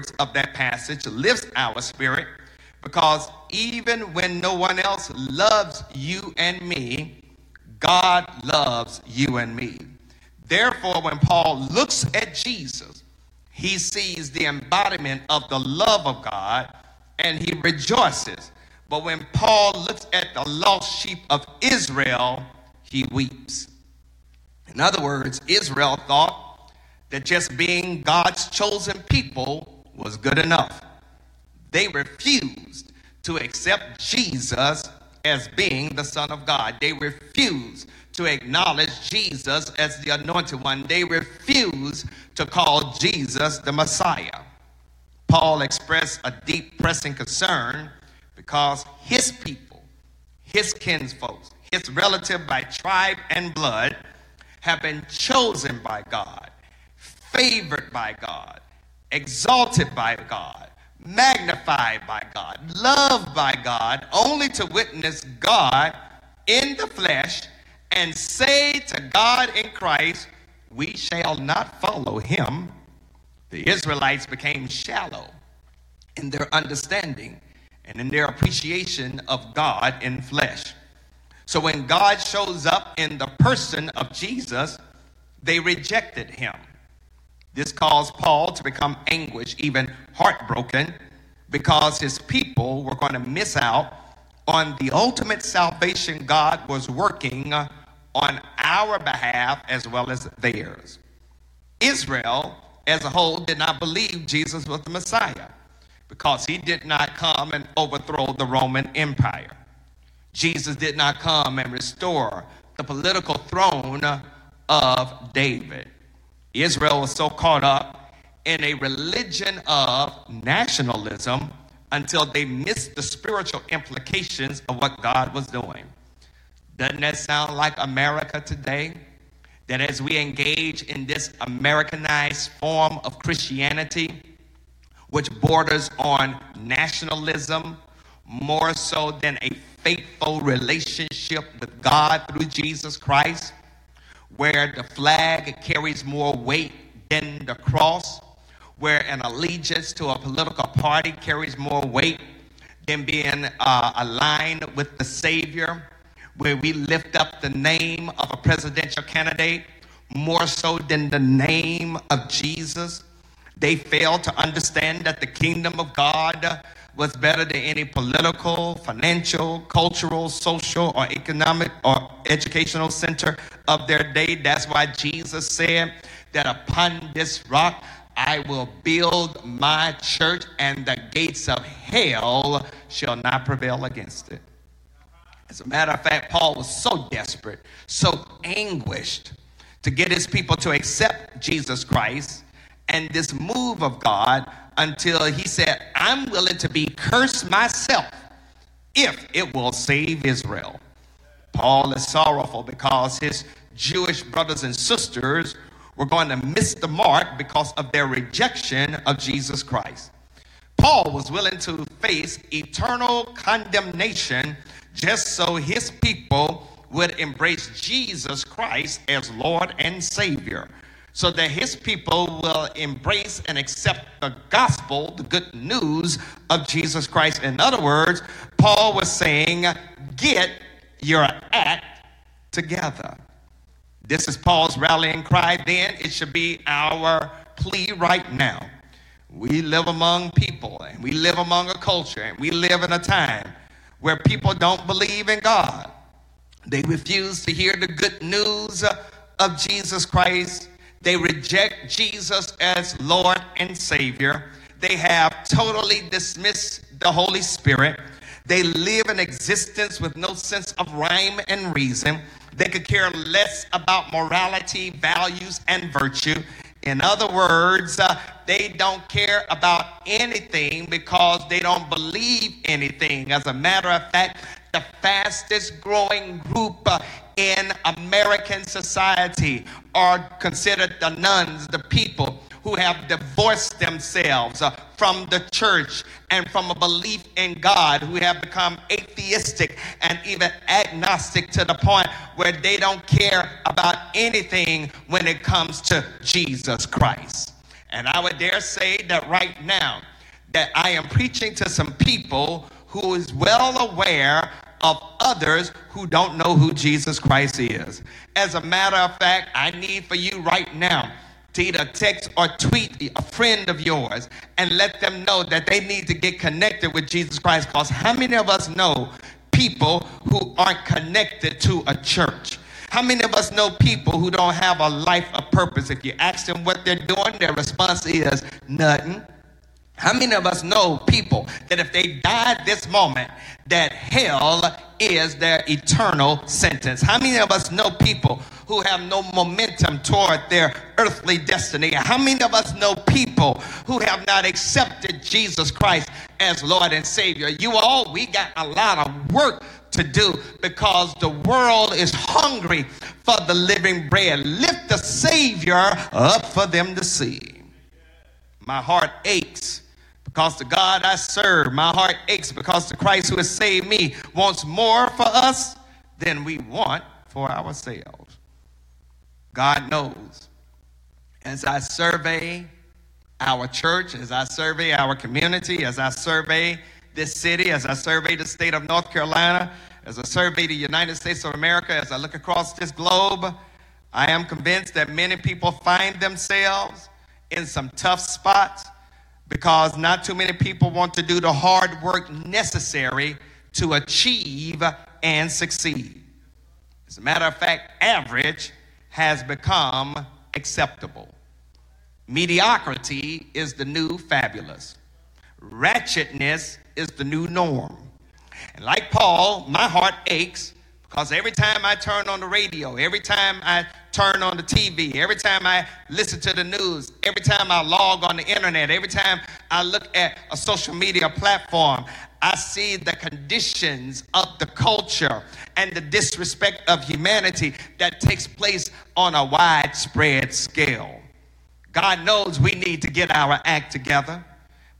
words of that passage lifts our spirit because even when no one else loves you and me, God loves you and me. Therefore, when Paul looks at Jesus, he sees the embodiment of the love of God and he rejoices. But when Paul looks at the lost sheep of Israel, he weeps. In other words, Israel thought that just being God's chosen people was good enough. They refused to accept Jesus as being the Son of God. They refused to acknowledge Jesus as the anointed one. They refused to call Jesus the Messiah. Paul expressed a deep, pressing concern because his people, his kinsfolks, his relative by tribe and blood have been chosen by God, favored by God, exalted by God, magnified by God, loved by God, only to witness God in the flesh and say to God in Christ, We shall not follow him. The Israelites became shallow in their understanding and in their appreciation of God in flesh. So when God shows up in the person of Jesus, they rejected him. This caused Paul to become anguished, even heartbroken, because his people were going to miss out on the ultimate salvation God was working on our behalf as well as theirs. Israel, as a whole, did not believe Jesus was the Messiah because he did not come and overthrow the Roman Empire. Jesus did not come and restore the political throne of David. Israel was so caught up in a religion of nationalism until they missed the spiritual implications of what God was doing. Doesn't that sound like America today? That as we engage in this Americanized form of Christianity, which borders on nationalism more so than a faithful relationship with God through Jesus Christ, where the flag carries more weight than the cross, where an allegiance to a political party carries more weight than being uh, aligned with the Savior, where we lift up the name of a presidential candidate more so than the name of Jesus. They fail to understand that the kingdom of God was better than any political, financial, cultural, social, or economic or educational center of their day. That's why Jesus said that upon this rock I will build my church, and the gates of hell shall not prevail against it. As a matter of fact, Paul was so desperate, so anguished to get his people to accept Jesus Christ and this move of God until he said, I'm willing to be cursed myself if it will save Israel. Paul is sorrowful because his Jewish brothers and sisters were going to miss the mark because of their rejection of Jesus Christ. Paul was willing to face eternal condemnation just so his people would embrace Jesus Christ as Lord and Savior so that his people will embrace and accept the gospel, the good news of Jesus Christ. In other words, Paul was saying, Get your act together. This is Paul's rallying cry then. It should be our plea right now. We live among people and we live among a culture and we live in a time where people don't believe in God. They refuse to hear the good news of Jesus Christ they reject Jesus as Lord and Savior. They have totally dismissed the Holy Spirit. They live an existence with no sense of rhyme and reason. They could care less about morality, values, and virtue. In other words, uh, they don't care about anything because they don't believe anything. As a matter of fact, the fastest growing group uh, in American society are considered the nones, the people who have divorced themselves uh, from the church and from a belief in God, who have become atheistic and even agnostic to the point where they don't care about anything when it comes to Jesus Christ. And I would dare say that right now, that I am preaching to some people who is well aware of others who don't know who Jesus Christ is. As a matter of fact, I need for you right now to either text or tweet a friend of yours and let them know that they need to get connected with Jesus Christ. Because how many of us know people who aren't connected to a church? How many of us know people who don't have a life of purpose? If you ask them what they're doing, their response is nothing. How many of us know people that if they died this moment, that hell is their eternal sentence? How many of us know people who have no momentum toward their earthly destiny? How many of us know people who have not accepted Jesus Christ as Lord and Savior? You all, we got a lot of work to do because the world is hungry for the living bread. Lift the Savior up for them to see. My heart aches because the God I serve, my heart aches because the Christ who has saved me wants more for us than we want for ourselves. God knows. As I survey our church, as I survey our community, as I survey this city, as I survey the state of North Carolina, as I survey the United States of America, as I look across this globe, I am convinced that many people find themselves in some tough spots because not too many people want to do the hard work necessary to achieve and succeed. As a matter of fact, average has become acceptable. Mediocrity is the new fabulous. Ratchetness is the new norm. And like Paul, my heart aches because every time I turn on the radio, every time I turn on the TV, every time I listen to the news, every time I log on the internet, every time I look at a social media platform, I see the conditions of the culture and the disrespect of humanity that takes place on a widespread scale. God knows we need to get our act together.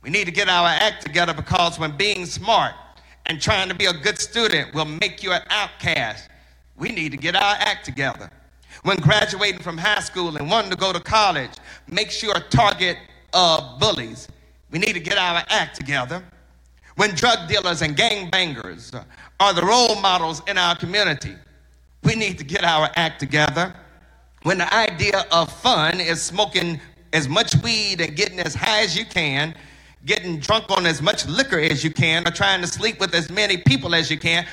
We need to get our act together because when being smart and trying to be a good student will make you an outcast, we need to get our act together when graduating from high school and wanting to go to college makes you a target of bullies. We need to get our act together. When drug dealers and gangbangers are the role models in our community, we need to get our act together. When the idea of fun is smoking as much weed and getting as high as you can, getting drunk on as much liquor as you can, or trying to sleep with as many people as you can,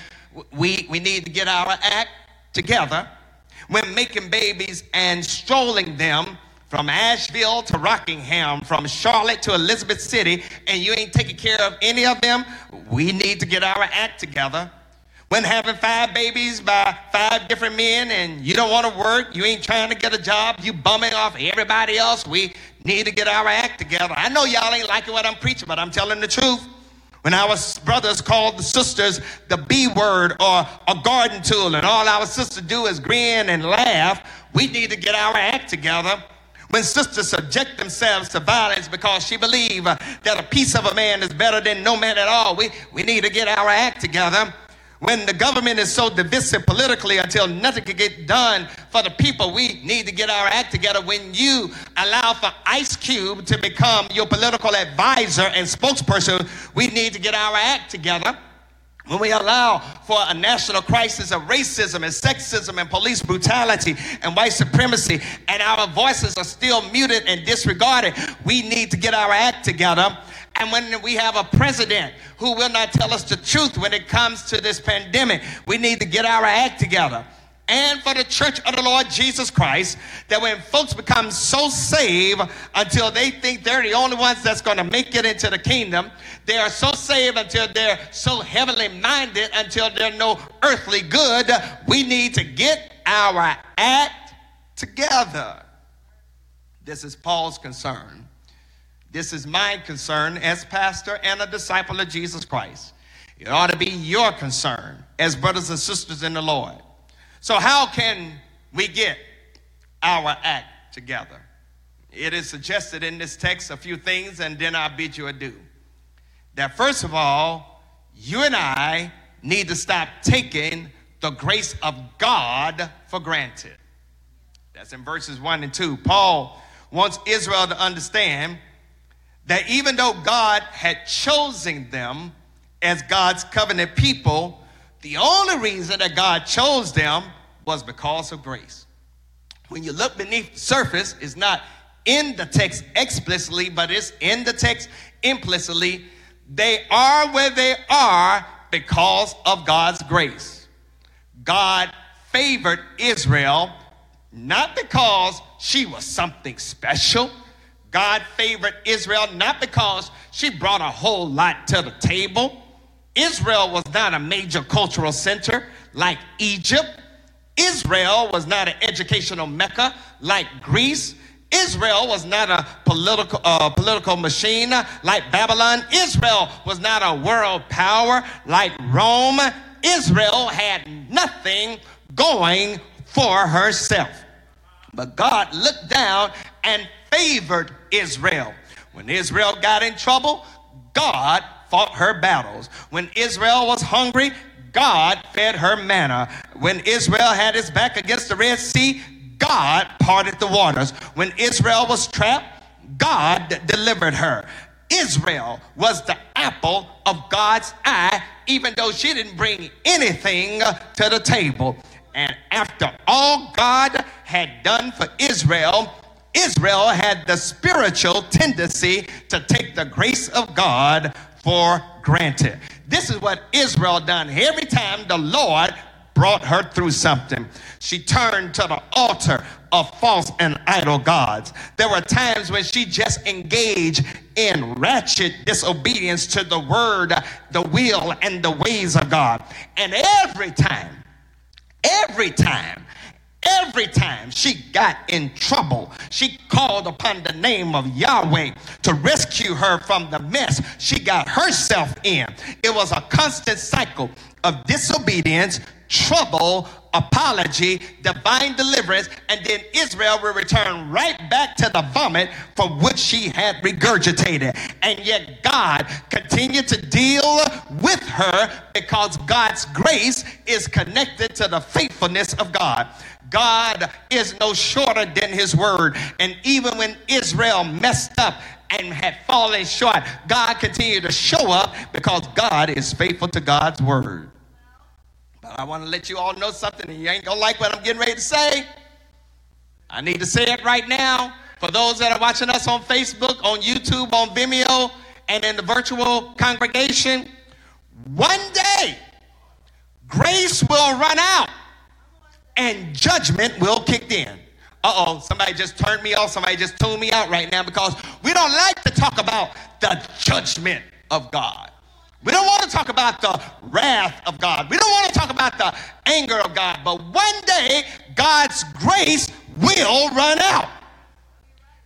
we, we need to get our act together when making babies and strolling them from Asheville to Rockingham, from Charlotte to Elizabeth City, and you ain't taking care of any of them, we need to get our act together. When having five babies by five different men and you don't want to work, you ain't trying to get a job, you bumming off everybody else, we need to get our act together. I know y'all ain't liking what I'm preaching, but I'm telling the truth. When our brothers called the sisters the B word or a garden tool, and all our sisters do is grin and laugh, we need to get our act together. When sisters subject themselves to violence because she believe that a piece of a man is better than no man at all, we, we need to get our act together when the government is so divisive politically until nothing can get done for the people, we need to get our act together. When you allow for Ice Cube to become your political advisor and spokesperson, we need to get our act together. When we allow for a national crisis of racism and sexism and police brutality and white supremacy, and our voices are still muted and disregarded, we need to get our act together and when we have a president who will not tell us the truth when it comes to this pandemic, we need to get our act together. And for the church of the Lord Jesus Christ, that when folks become so saved until they think they're the only ones that's going to make it into the kingdom, they are so saved until they're so heavenly minded until they're no earthly good, we need to get our act together. This is Paul's concern this is my concern as pastor and a disciple of Jesus Christ. It ought to be your concern as brothers and sisters in the Lord. So, how can we get our act together? It is suggested in this text a few things, and then I'll bid you adieu. That first of all, you and I need to stop taking the grace of God for granted. That's in verses 1 and 2. Paul wants Israel to understand that even though God had chosen them as God's covenant people, the only reason that God chose them was because of grace. When you look beneath the surface, it's not in the text explicitly, but it's in the text implicitly. They are where they are because of God's grace. God favored Israel not because she was something special. God favored Israel not because she brought a whole lot to the table. Israel was not a major cultural center like Egypt. Israel was not an educational mecca like Greece. Israel was not a political, uh, political machine like Babylon. Israel was not a world power like Rome. Israel had nothing going for herself. But God looked down and favored Israel. When Israel got in trouble, God fought her battles. When Israel was hungry, God fed her manna. When Israel had his back against the Red Sea, God parted the waters. When Israel was trapped, God delivered her. Israel was the apple of God's eye, even though she didn't bring anything uh, to the table. And after all God had done for Israel, Israel had the spiritual tendency to take the grace of God for granted. This is what Israel done every time the Lord brought her through something. She turned to the altar of false and idol gods. There were times when she just engaged in ratchet disobedience to the word, the will, and the ways of God. And every time, every time Every time she got in trouble, she called upon the name of Yahweh to rescue her from the mess she got herself in. It was a constant cycle of disobedience, trouble, apology, divine deliverance, and then Israel will return right back to the vomit from which she had regurgitated. And yet God continued to deal with her because God's grace is connected to the faithfulness of God. God is no shorter than his word. And even when Israel messed up and had fallen short, God continued to show up because God is faithful to God's word. But I want to let you all know something, and you ain't gonna like what I'm getting ready to say. I need to say it right now. For those that are watching us on Facebook, on YouTube, on Vimeo, and in the virtual congregation, one day grace will run out and judgment will kick in. Uh oh, somebody just turned me off. Somebody just tuned me out right now because we don't like to talk about the judgment of God. We don't want to talk about the wrath of God. We don't want to talk about the anger of God. But one day, God's grace will run out.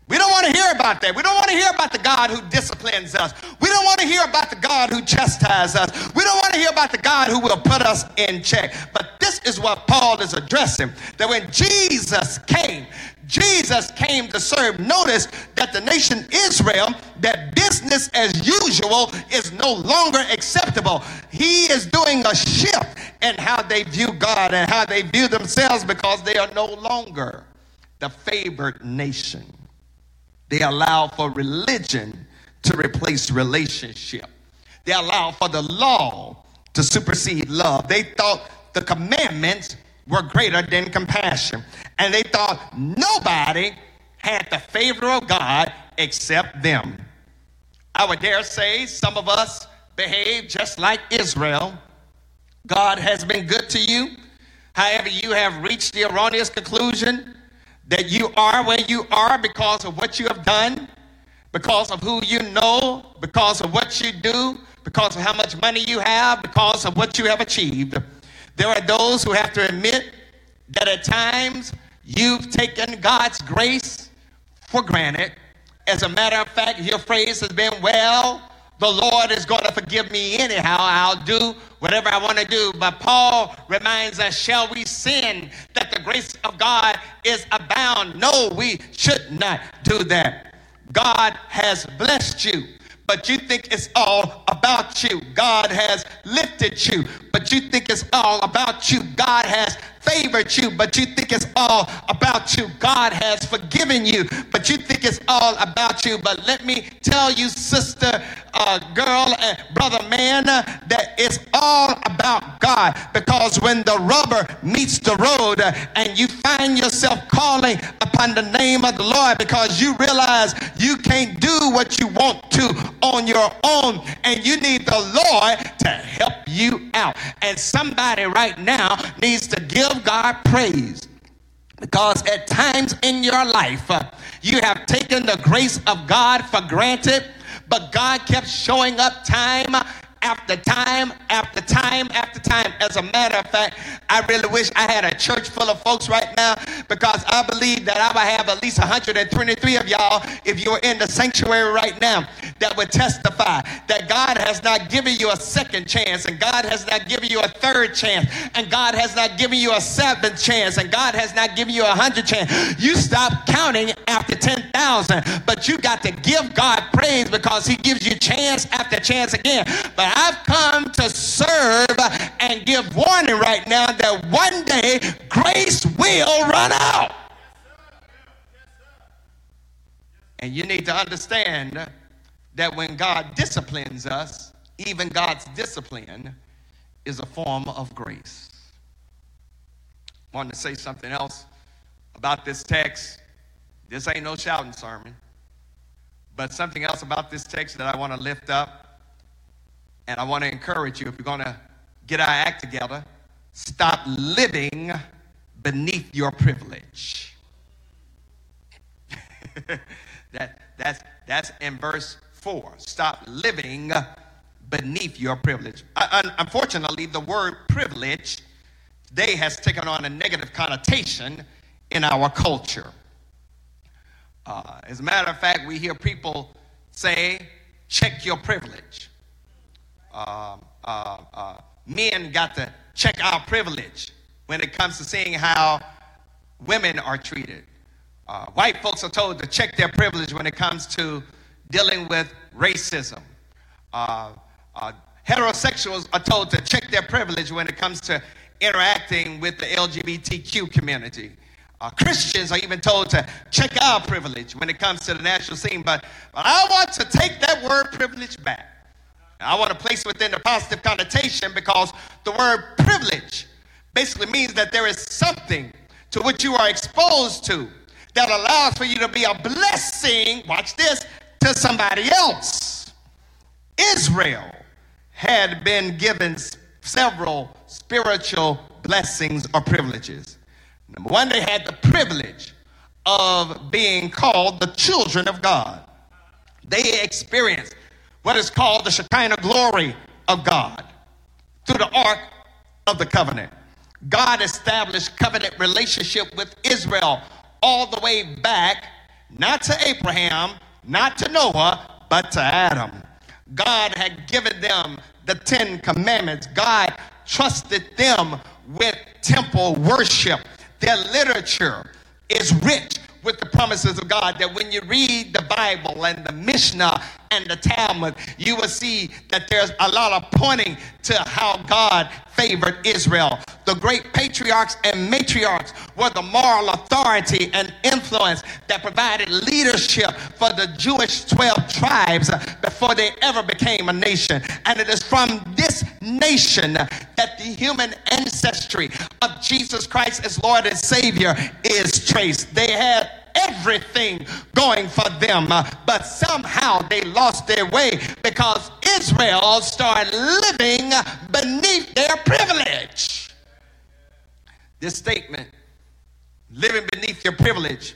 We don't want to hear about that. We don't want to hear about the God who disciplines us. We don't want to hear about the God who chastises us. We don't want to hear about the God who will put us in check. But this is what Paul is addressing that when Jesus came, Jesus came to serve. Notice that the nation Israel, that business as usual is no longer acceptable. He is doing a shift in how they view God and how they view themselves because they are no longer the favored nation. They allow for religion to replace relationship. They allow for the law to supersede love. They thought the commandments were greater than compassion. And they thought nobody had the favor of God except them. I would dare say some of us behave just like Israel. God has been good to you. However, you have reached the erroneous conclusion that you are where you are because of what you have done, because of who you know, because of what you do, because of how much money you have, because of what you have achieved. There are those who have to admit that at times you've taken God's grace for granted. As a matter of fact, your phrase has been, well, the Lord is going to forgive me anyhow. I'll do whatever I want to do. But Paul reminds us, shall we sin that the grace of God is abound? No, we should not do that. God has blessed you but you think it's all about you. God has lifted you, but you think it's all about you. God has favored you, but you think it's all about you. God has forgiven you, but you think it's all about you. But let me tell you, sister, uh, girl, and brother, man, uh, that it's all about God. Because when the rubber meets the road uh, and you find yourself calling upon the name of the Lord because you realize you can't do what you want to on your own and you need the Lord to help you out. And somebody right now needs to give God praise. Because at times in your life, uh, you have taken the grace of God for granted, but God kept showing up time after time after time after time. As a matter of fact, I really wish I had a church full of folks right now because I believe that I would have at least 123 of y'all if you were in the sanctuary right now that would testify that God has not given you a second chance and God has not given you a third chance and God has not given you a seventh chance and God has not given you a hundred chance. You stop counting after 10,000, but you got to give God praise because he gives you chance after chance again. But I've come to serve and give warning right now that one day grace will run out. And you need to understand that when God disciplines us, even God's discipline is a form of grace. I wanted to say something else about this text. This ain't no shouting sermon, but something else about this text that I want to lift up and I want to encourage you if you're going to get our act together, stop living beneath your privilege. that, that's, that's in verse 4. Stop living beneath your privilege. Uh, unfortunately, the word privilege today has taken on a negative connotation in our culture. Uh, as a matter of fact, we hear people say, check your privilege. Uh, uh, men got to check our privilege when it comes to seeing how women are treated. Uh, white folks are told to check their privilege when it comes to dealing with racism. Uh, uh, heterosexuals are told to check their privilege when it comes to interacting with the LGBTQ community. Uh, Christians are even told to check our privilege when it comes to the national scene. But, but I want to take that word privilege back. I want to place within the positive connotation because the word privilege basically means that there is something to which you are exposed to that allows for you to be a blessing, watch this, to somebody else. Israel had been given several spiritual blessings or privileges. Number one, they had the privilege of being called the children of God. They experienced what is called the Shekinah glory of God through the ark of the covenant. God established covenant relationship with Israel all the way back, not to Abraham, not to Noah, but to Adam. God had given them the Ten Commandments. God trusted them with temple worship. Their literature is rich with the promises of God that when you read the Bible and the Mishnah and the Talmud, you will see that there's a lot of pointing to how God favored Israel. The great patriarchs and matriarchs were the moral authority and influence that provided leadership for the Jewish 12 tribes before they ever became a nation. And it is from this nation that the human ancestry of Jesus Christ as Lord and Savior is traced. They had everything going for them, uh, but somehow they lost their way because Israel started living beneath their privilege. This statement, living beneath your privilege,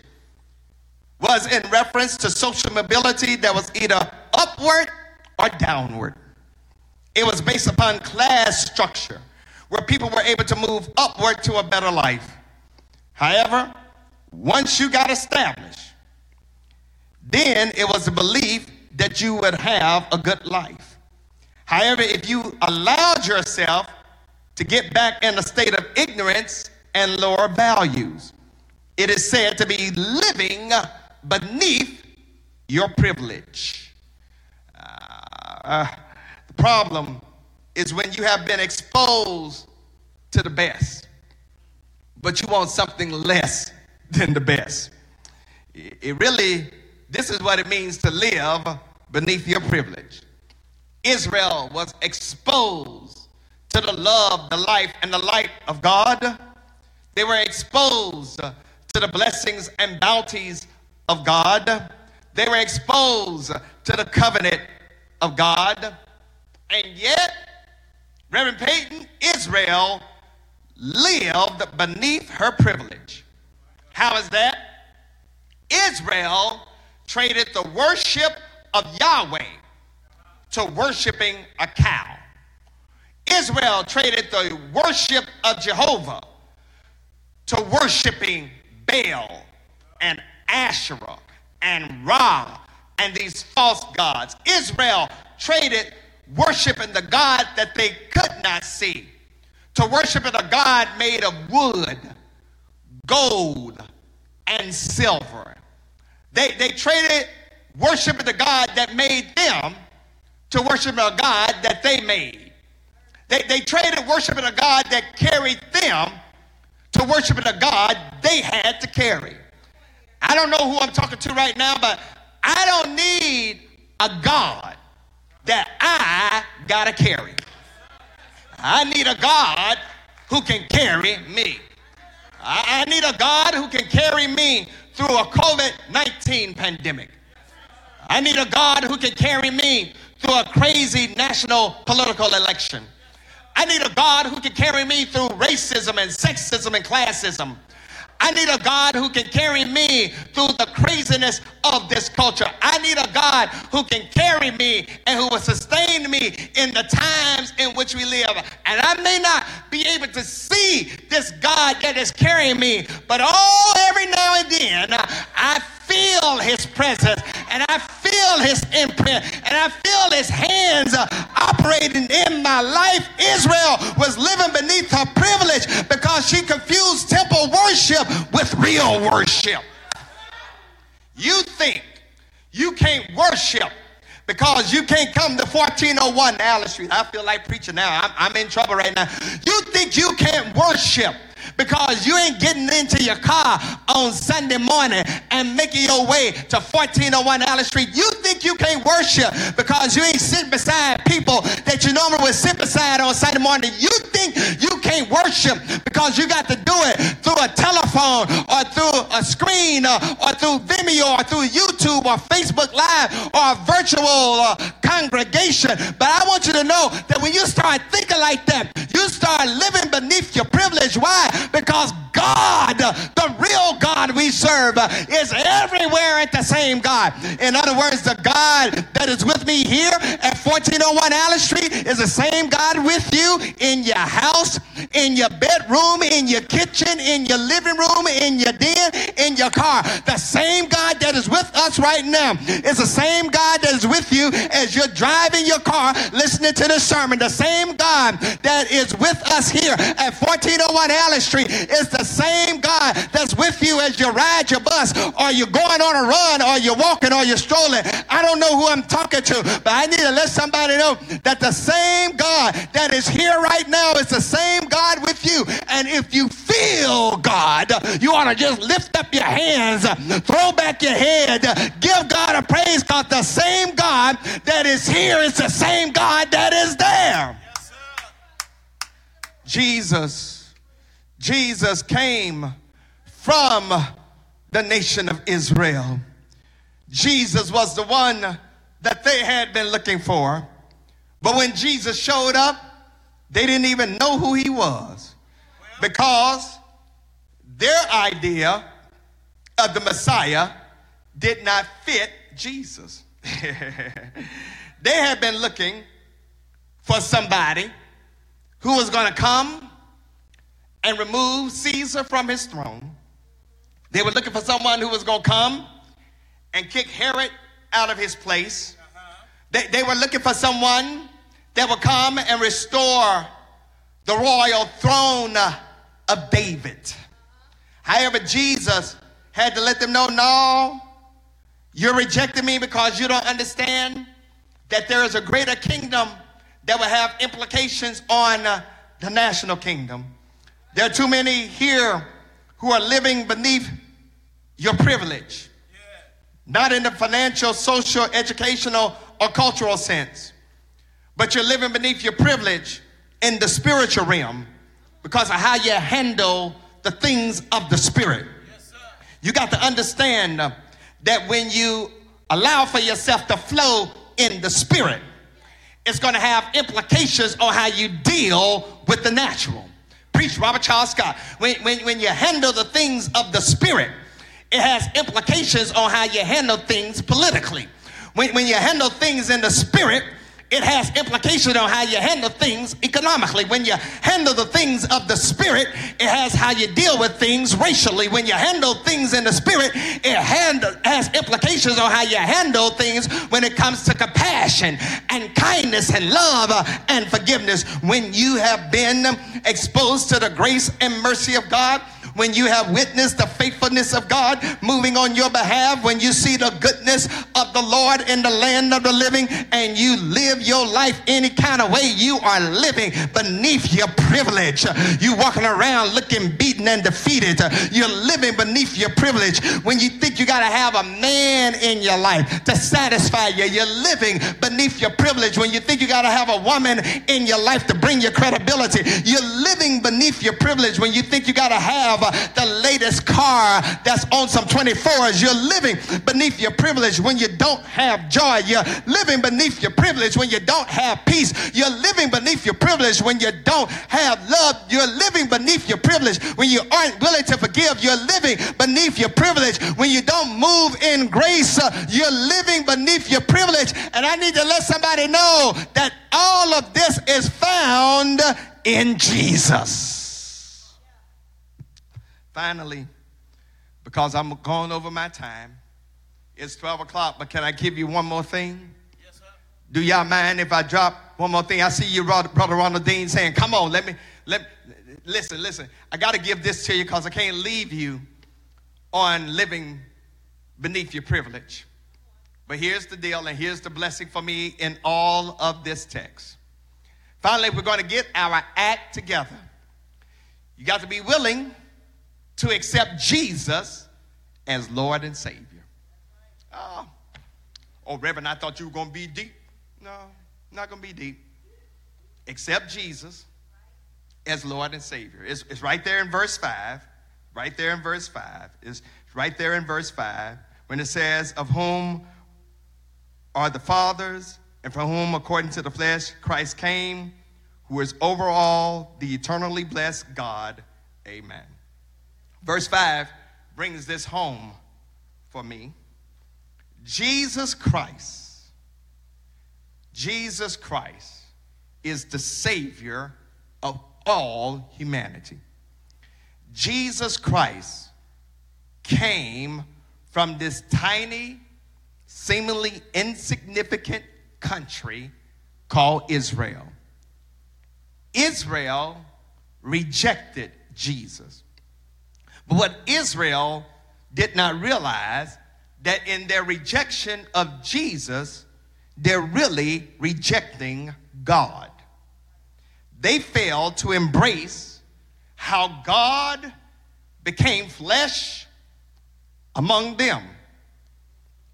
was in reference to social mobility that was either upward or downward. It was based upon class structure, where people were able to move upward to a better life. However, once you got established, then it was a belief that you would have a good life. However, if you allowed yourself to get back in a state of ignorance and lower values, it is said to be living beneath your privilege. Uh, problem is when you have been exposed to the best, but you want something less than the best. It really, this is what it means to live beneath your privilege. Israel was exposed to the love, the life, and the light of God. They were exposed to the blessings and bounties of God. They were exposed to the covenant of God. And yet, Reverend Peyton, Israel lived beneath her privilege. How is that? Israel traded the worship of Yahweh to worshiping a cow. Israel traded the worship of Jehovah to worshiping Baal and Asherah and Ra and these false gods. Israel traded worshiping the God that they could not see to worshiping a God made of wood, gold, and silver. They, they traded worshiping the God that made them to worship a God that they made. They, they traded worshiping a God that carried them to worshiping a God they had to carry. I don't know who I'm talking to right now, but I don't need a God that I gotta carry. I need a God who can carry me. I, need a God who can carry me through a COVID 19 pandemic. I need a God who can carry me through a crazy national political election. I need a God who can carry me through racism and sexism and classism. I need a God who can carry me through the craziness of this culture. I need a God who can carry me and who will sustain me in the times in which we live. And I may not be able to see this God that is carrying me, but all every now and then I feel his presence and I feel his imprint and I feel his hands uh, operating in my life. Israel was living beneath her privilege because she confused temple worship with real worship. You think you can't worship because you can't come to 1401 Allen Street. I feel like preaching now. I'm, I'm in trouble right now. You think you can't worship because you ain't getting into your car on Sunday morning and making your way to 1401 Allen Street. You think you can't worship because you ain't sitting beside people that you normally would sit beside on Sunday morning. You think you can't worship because you got to do it through a telephone or through a screen or, or through Vimeo or through YouTube or Facebook Live or a virtual uh, congregation. But I want you to know that when you start thinking like that, you start living beneath your privilege. Why? Because God, the real God we serve, is everywhere at the same God. In other words, the God that is with me here at 1401 Allen Street is the same God with you in your house, in your bedroom, in your kitchen, in your living room, in your den, in your car. The same God that is with us right now is the same God that is with you as you're driving your car listening to the sermon. The same God that is with us here at 1401 Allen Street is the same God that's with you as you ride your bus or you're going on a run or you're walking or you're strolling. I don't know who I'm talking to, but I need to let somebody know that the same God that is here right now is the same God with you. And if you feel God, you ought to just lift up your hands, throw back your head, give God a praise because the same God that is here is the same God that is there. Jesus Jesus came from the nation of Israel. Jesus was the one that they had been looking for. But when Jesus showed up, they didn't even know who he was because their idea of the Messiah did not fit Jesus. they had been looking for somebody who was going to come and remove Caesar from his throne. They were looking for someone who was going to come and kick Herod out of his place. They, they were looking for someone that would come and restore the royal throne of David. However, Jesus had to let them know no, you're rejecting me because you don't understand that there is a greater kingdom that will have implications on uh, the national kingdom. There are too many here who are living beneath your privilege, not in the financial, social, educational, or cultural sense, but you're living beneath your privilege in the spiritual realm because of how you handle the things of the spirit. You got to understand uh, that when you allow for yourself to flow in the spirit, it's going to have implications on how you deal with the natural. Preach Robert Charles Scott. When, when, when you handle the things of the spirit, it has implications on how you handle things politically. When, when you handle things in the spirit, it has implications on how you handle things economically. When you handle the things of the spirit, it has how you deal with things racially. When you handle things in the spirit, it hand, has implications on how you handle things when it comes to compassion and kindness and love uh, and forgiveness. When you have been exposed to the grace and mercy of God, when you have witnessed the faithfulness of God moving on your behalf, when you see the goodness of the Lord in the land of the living, and you live your life any kind of way, you are living beneath your privilege. You walking around looking beaten and defeated. You're living beneath your privilege. When you think you got to have a man in your life to satisfy you, you're living beneath your privilege. When you think you got to have a woman in your life to bring you credibility, you're living beneath your privilege. When you think you got to have the latest car that's on some 24s. You're living beneath your privilege when you don't have joy. You're living beneath your privilege when you don't have peace. You're living beneath your privilege when you don't have love. You're living beneath your privilege when you aren't willing to forgive. You're living beneath your privilege when you don't move in grace. Uh, you're living beneath your privilege. And I need to let somebody know that all of this is found in Jesus. Finally, because I'm going over my time, it's 12 o'clock, but can I give you one more thing? Yes, sir. Do y'all mind if I drop one more thing? I see you, Brother Ronald Dean, saying, Come on, let me, let listen, listen. I got to give this to you because I can't leave you on living beneath your privilege. But here's the deal, and here's the blessing for me in all of this text. Finally, we're going to get our act together. You got to be willing to accept Jesus as Lord and Savior. Oh, oh Reverend, I thought you were going to be deep. No, not going to be deep. Accept Jesus as Lord and Savior. It's, it's right there in verse 5. Right there in verse 5. It's right there in verse 5 when it says, Of whom are the fathers, and from whom, according to the flesh, Christ came, who is over all the eternally blessed God. Amen. Verse 5 brings this home for me. Jesus Christ, Jesus Christ is the Savior of all humanity. Jesus Christ came from this tiny, seemingly insignificant country called Israel. Israel rejected Jesus. But what Israel did not realize that in their rejection of Jesus, they're really rejecting God. They failed to embrace how God became flesh among them.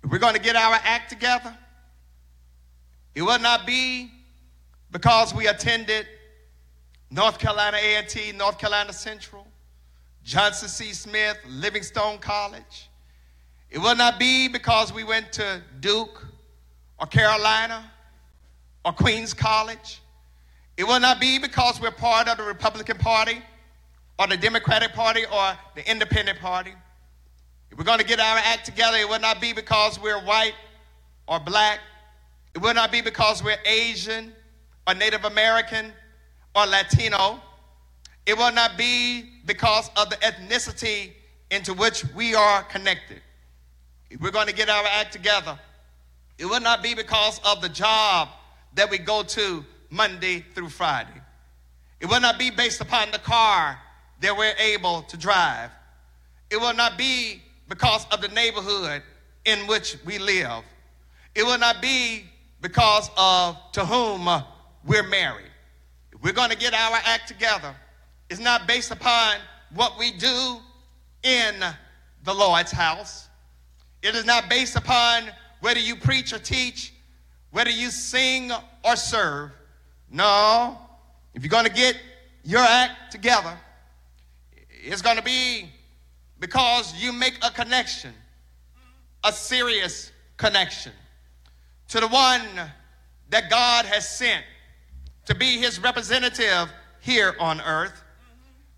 If we're going to get our act together, it will not be because we attended North Carolina A&T, North Carolina Central, Johnson C. Smith, Livingstone College. It will not be because we went to Duke or Carolina or Queens College. It will not be because we're part of the Republican Party or the Democratic Party or the Independent Party. If we're going to get our act together, it will not be because we're white or black. It will not be because we're Asian or Native American or Latino. It will not be because of the ethnicity into which we are connected. If we're going to get our act together, it will not be because of the job that we go to Monday through Friday. It will not be based upon the car that we're able to drive. It will not be because of the neighborhood in which we live. It will not be because of to whom we're married. If we're going to get our act together, it's not based upon what we do in the Lord's house. It is not based upon whether you preach or teach, whether you sing or serve. No, if you're going to get your act together, it's going to be because you make a connection, a serious connection to the one that God has sent to be his representative here on earth.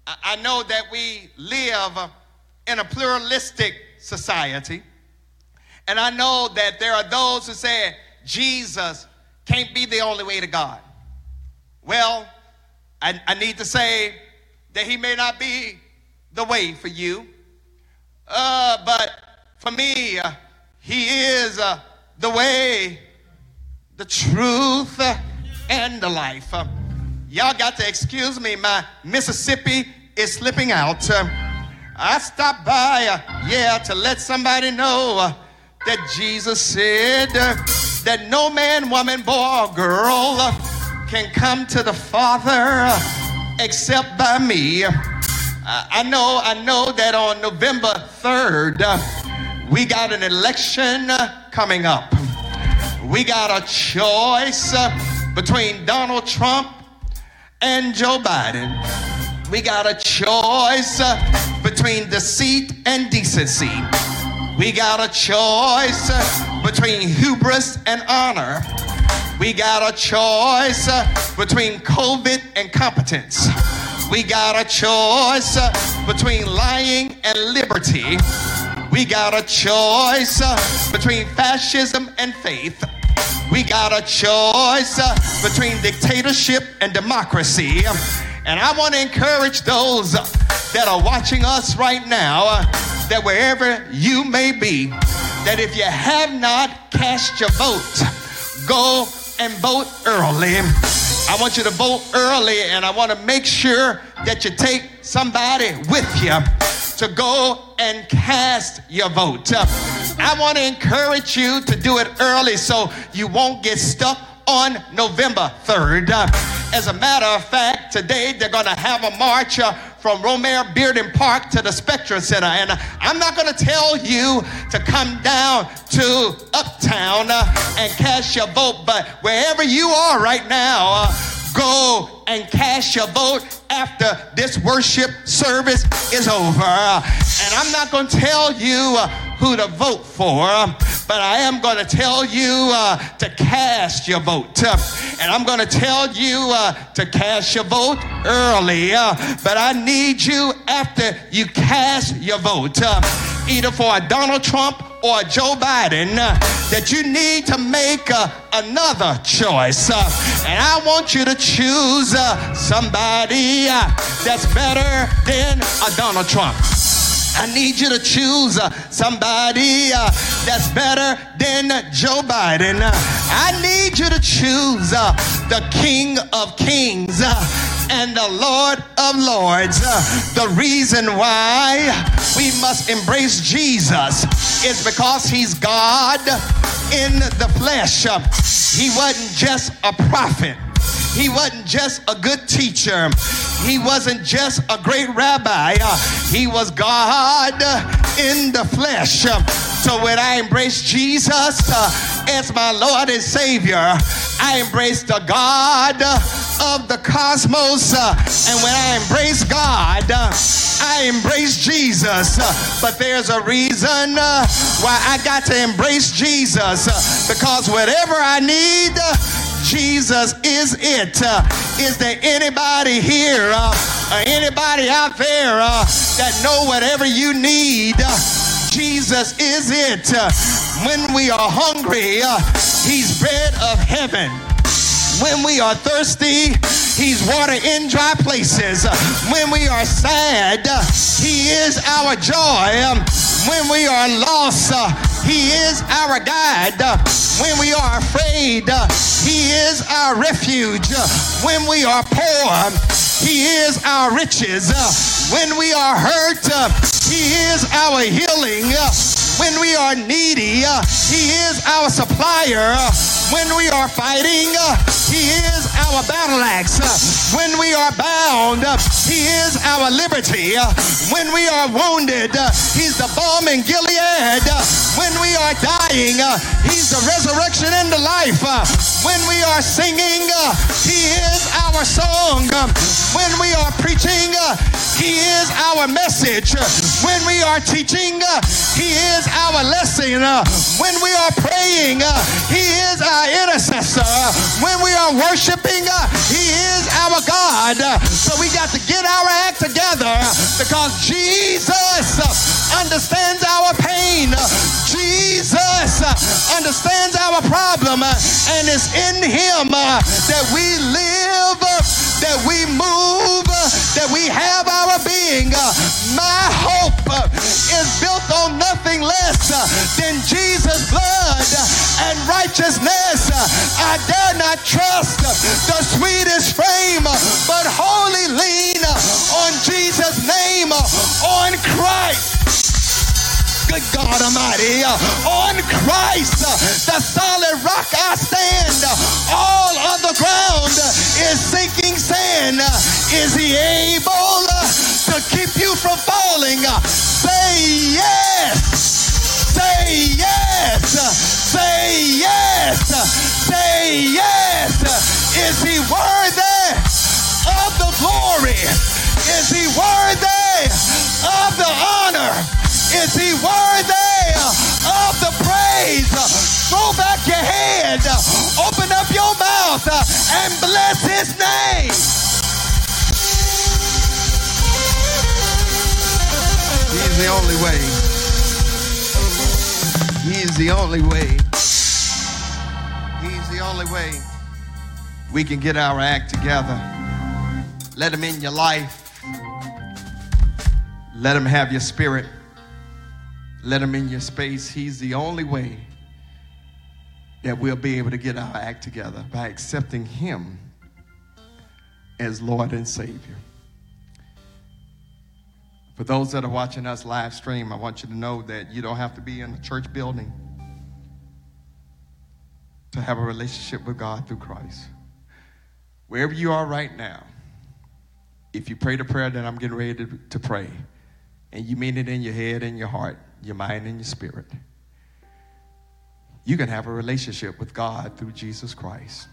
I know that we live in a pluralistic society. And I know that there are those who say Jesus can't be the only way to God. Well, I, I need to say that he may not be the way for you, uh, but for me, uh, he is uh, the way, the truth, and the life. Uh, y'all got to excuse me, my Mississippi is slipping out. Uh, I stopped by, uh, yeah, to let somebody know uh, that Jesus said uh, that no man, woman, boy, or girl uh, can come to the Father except by me. I know, I know that on November 3rd, we got an election coming up. We got a choice between Donald Trump and Joe Biden. We got a choice uh, between deceit and decency. We got a choice uh, between hubris and honor. We got a choice uh, between COVID and competence. We got a choice between lying and liberty. We got a choice between fascism and faith. We got a choice uh, between dictatorship and democracy. And I want to encourage those that are watching us right now uh, that wherever you may be, that if you have not cast your vote, go and vote early. I want you to vote early, and I want to make sure that you take somebody with you to go and cast your vote. I want to encourage you to do it early so you won't get stuck on November 3rd. As a matter of fact, today they're going to have a march uh, from Romare Bearden Park to the Spectrum Center. And uh, I'm not going to tell you to come down to Uptown uh, and cast your vote, but wherever you are right now, uh, go and cast your vote after this worship service is over. And I'm not going to tell you uh, who to vote for, but I am going to tell you uh, to cast your vote. And I'm going to tell you uh, to cast your vote early, but I need you after you cast your vote, either for Donald Trump or Joe Biden, uh, that you need to make uh, another choice. Uh, and I want you to choose somebody that's better than a Donald Trump. I need you to choose uh, somebody uh, that's better than Joe Biden. I need you to choose uh, the King of Kings and the Lord of Lords. Uh, the reason why we must embrace Jesus is because he's God in the flesh. Uh, he wasn't just a prophet. He wasn't just a good teacher. He wasn't just a great rabbi. he was God in the flesh. So when I embrace Jesus uh, as my Lord and Savior, I embrace the God of the cosmos. Uh, and when I embrace God, uh, I embrace Jesus. but there's a reason why I got to embrace Jesus because whatever I need, Jesus is it. Uh, is there anybody here uh, anybody out there uh, that know whatever you need? Uh, Jesus is it. Uh, when we are hungry, uh, He's bread of heaven. When we are thirsty, He's water in dry places. When we are sad, He is our joy. Um, when we are lost, uh, he is our guide. Uh, when we are afraid, uh, He is our refuge. When we are poor, um, He is our riches. When we are hurt, He is our healing. When we are needy, He is our supplier. When we are fighting, uh, He is our battle axe. Uh, when we are bound, uh, He is our liberty. When we are wounded, He's the balm in Gilead. When we are dying, Uh, he's the resurrection and the life. Uh, when we are singing, uh, He is our song. When we are preaching, He is our message. When we are teaching, He is our lesson. When we are praying, He is our intercessor. When we are worshiping, He is our God. So we got to get our act together because Jesus understands our problem, uh, and it's in Him uh, that we live, uh, that we move, that we have our being. My hope is built on nothing less than Jesus' blood and righteousness. I dare not trust the sweetest frame, but wholly lean on Jesus' name, on Christ. God Almighty, on Christ, the solid rock I stand. All of the ground is sinking sand. Is he able to keep you from falling? Say yes. Say yes. Say yes. Say yes. Is he worthy of the glory? Is he worthy of the honor? Is he worthy of the praise? Throw back your head, open up your mouth, and bless his name. He's the only way. He's the only way. He's the only way we can get our act together. Let him in your life. Let him have your spirit. Let him in your space. He's the only way that we'll be able to get our act together by accepting him as Lord and Savior. For those that are watching us live stream, I want you to know that you don't have to be in a church building to have a relationship with God through Christ. Wherever you are right now, if you pray the prayer that I'm getting ready to, to pray, and you mean it in your head and your heart, your mind and your spirit, you can have a relationship with God through Jesus Christ.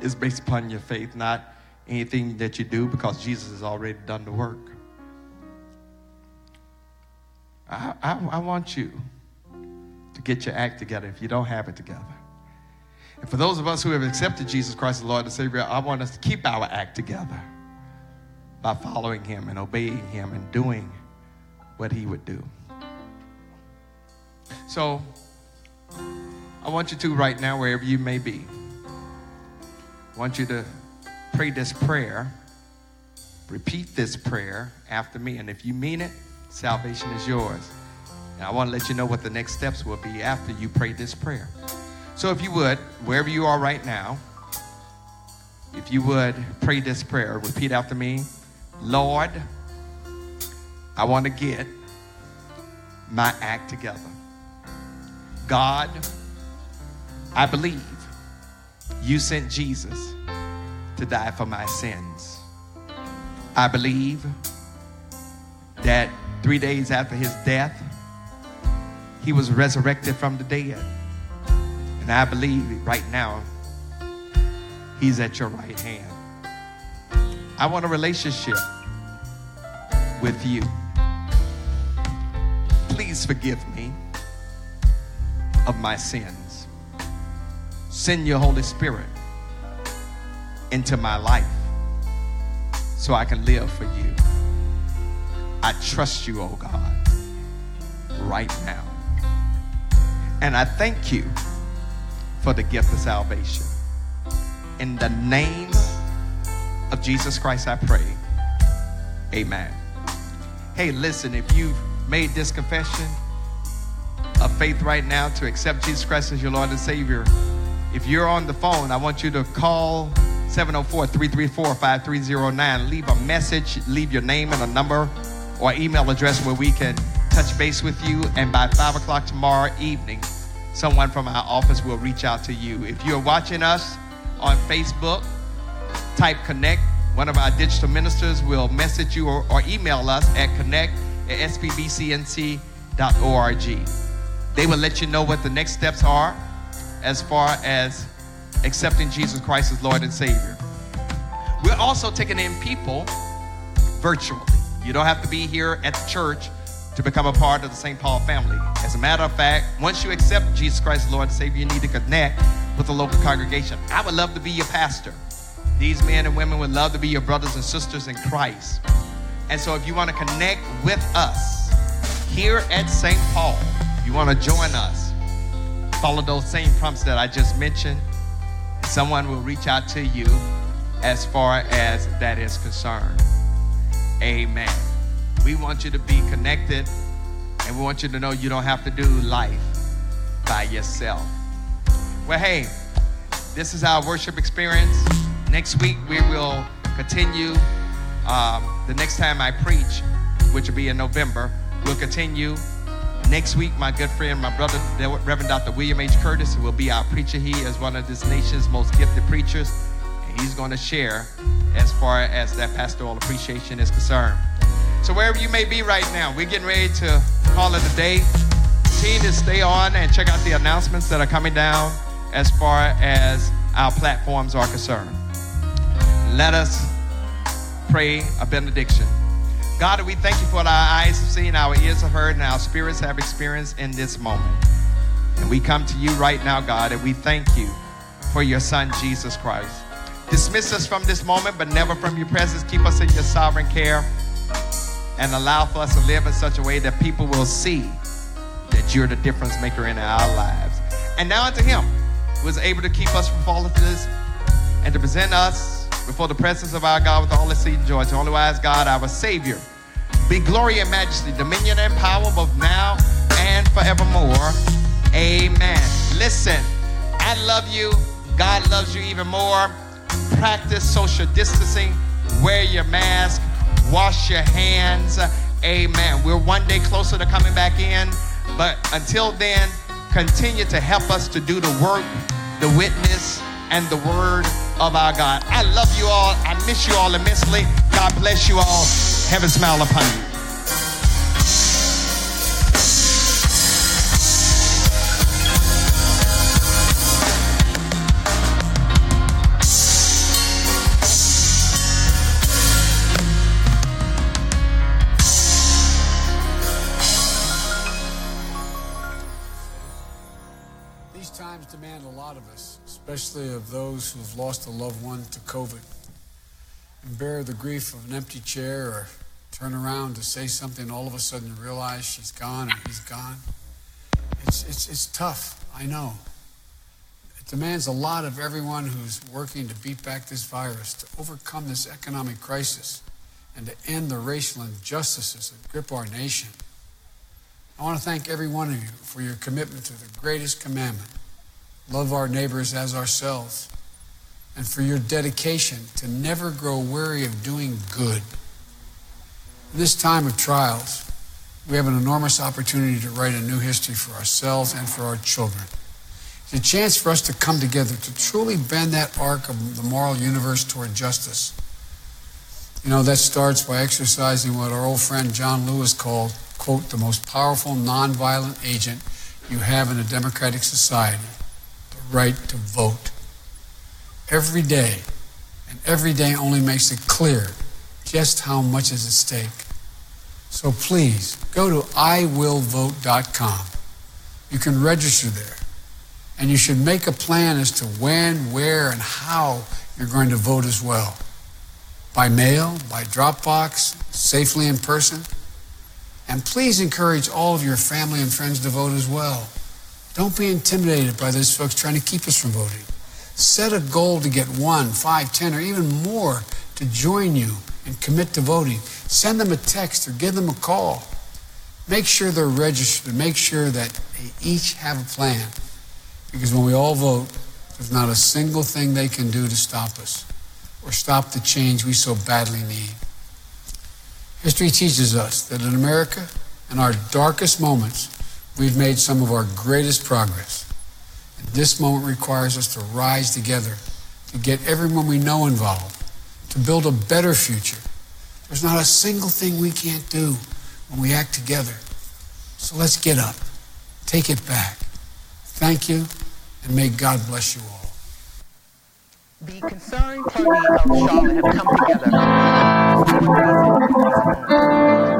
It's based upon your faith, not anything that you do because Jesus has already done the work. I, I, I want you to get your act together if you don't have it together. And for those of us who have accepted Jesus Christ as Lord and Savior, I want us to keep our act together by following Him and obeying Him and doing what he would do. So, I want you to, right now, wherever you may be, I want you to pray this prayer. Repeat this prayer after me. And if you mean it, salvation is yours. And I want to let you know what the next steps will be after you pray this prayer. So, if you would, wherever you are right now, if you would pray this prayer, repeat after me Lord, I want to get my act together. God, I believe you sent Jesus to die for my sins. I believe that three days after his death, he was resurrected from the dead. And I believe right now, he's at your right hand. I want a relationship with you. Please forgive me of my sins. Send your Holy Spirit into my life so I can live for you. I trust you, oh God, right now. And I thank you for the gift of salvation. In the name of Jesus Christ, I pray. Amen. Hey, listen, if you've made this confession of faith right now to accept Jesus Christ as your Lord and Savior, if you're on the phone, I want you to call 704 334 5309. Leave a message, leave your name and a number or email address where we can touch base with you. And by 5 o'clock tomorrow evening, someone from our office will reach out to you. If you're watching us on Facebook, type connect. One of our digital ministers will message you or, or email us at connect at spbcnc.org. They will let you know what the next steps are as far as accepting Jesus Christ as Lord and Savior. We're also taking in people virtually. You don't have to be here at the church to become a part of the St. Paul family. As a matter of fact, once you accept Jesus Christ as Lord and Savior, you need to connect with the local congregation. I would love to be your pastor. These men and women would love to be your brothers and sisters in Christ. And so if you want to connect with us here at St. Paul, you want to join us, follow those same prompts that I just mentioned. Someone will reach out to you as far as that is concerned. Amen. We want you to be connected and we want you to know you don't have to do life by yourself. Well, hey, this is our worship experience. Next week, we will continue. Um, the next time I preach, which will be in November, we'll continue. Next week, my good friend, my brother, Reverend Dr. William H. Curtis, will be our preacher. He is one of this nation's most gifted preachers, and he's going to share as far as that pastoral appreciation is concerned. So wherever you may be right now, we're getting ready to call it a day. Continue to stay on and check out the announcements that are coming down as far as our platforms are concerned. Let us pray a benediction. God, we thank you for what our eyes have seen, our ears have heard, and our spirits have experienced in this moment. And we come to you right now, God, and we thank you for your Son, Jesus Christ. Dismiss us from this moment, but never from your presence. Keep us in your sovereign care and allow for us to live in such a way that people will see that you're the difference maker in our lives. And now unto him who is able to keep us from falling to this and to present us before the presence of our God with all exceeding joy. To only wise God, our Savior, be glory and majesty, dominion and power both now and forevermore. Amen. Listen, I love you. God loves you even more. Practice social distancing. Wear your mask wash your hands. Amen. We're one day closer to coming back in, but until then, continue to help us to do the work, the witness, and the word of our God. I love you all. I miss you all immensely. God bless you all. Heaven smile upon you. Especially of those who've lost a loved one to COVID, and bear the grief of an empty chair or turn around to say something, all of a sudden realize she's gone or he's gone. It's, it's, it's tough, I know. It demands a lot of everyone who's working to beat back this virus, to overcome this economic crisis, and to end the racial injustices that grip our nation. I want to thank every one of you for your commitment to the greatest commandment love our neighbors as ourselves, and for your dedication to never grow weary of doing good. In this time of trials, we have an enormous opportunity to write a new history for ourselves and for our children. It's a chance for us to come together to truly bend that arc of the moral universe toward justice. You know, that starts by exercising what our old friend John Lewis called, quote, the most powerful nonviolent agent you have in a democratic society right to vote. Every day, and every day only makes it clear just how much is at stake. So please go to iwillvote.com. You can register there. And you should make a plan as to when, where, and how you're going to vote as well. By mail, by Dropbox, safely in person. And please encourage all of your family and friends to vote as well. Don't be intimidated by those folks trying to keep us from voting. Set a goal to get one, five, ten, or even more to join you and commit to voting. Send them a text or give them a call. Make sure they're registered make sure that they each have a plan. Because when we all vote, there's not a single thing they can do to stop us or stop the change we so badly need. History teaches us that in America, in our darkest moments, we've made some of our greatest progress. And this moment requires us to rise together, to get everyone we know involved, to build a better future. There's not a single thing we can't do when we act together. So let's get up, take it back. Thank you, and may God bless you all. The concerned party of Charlotte have come together.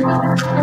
Thank you.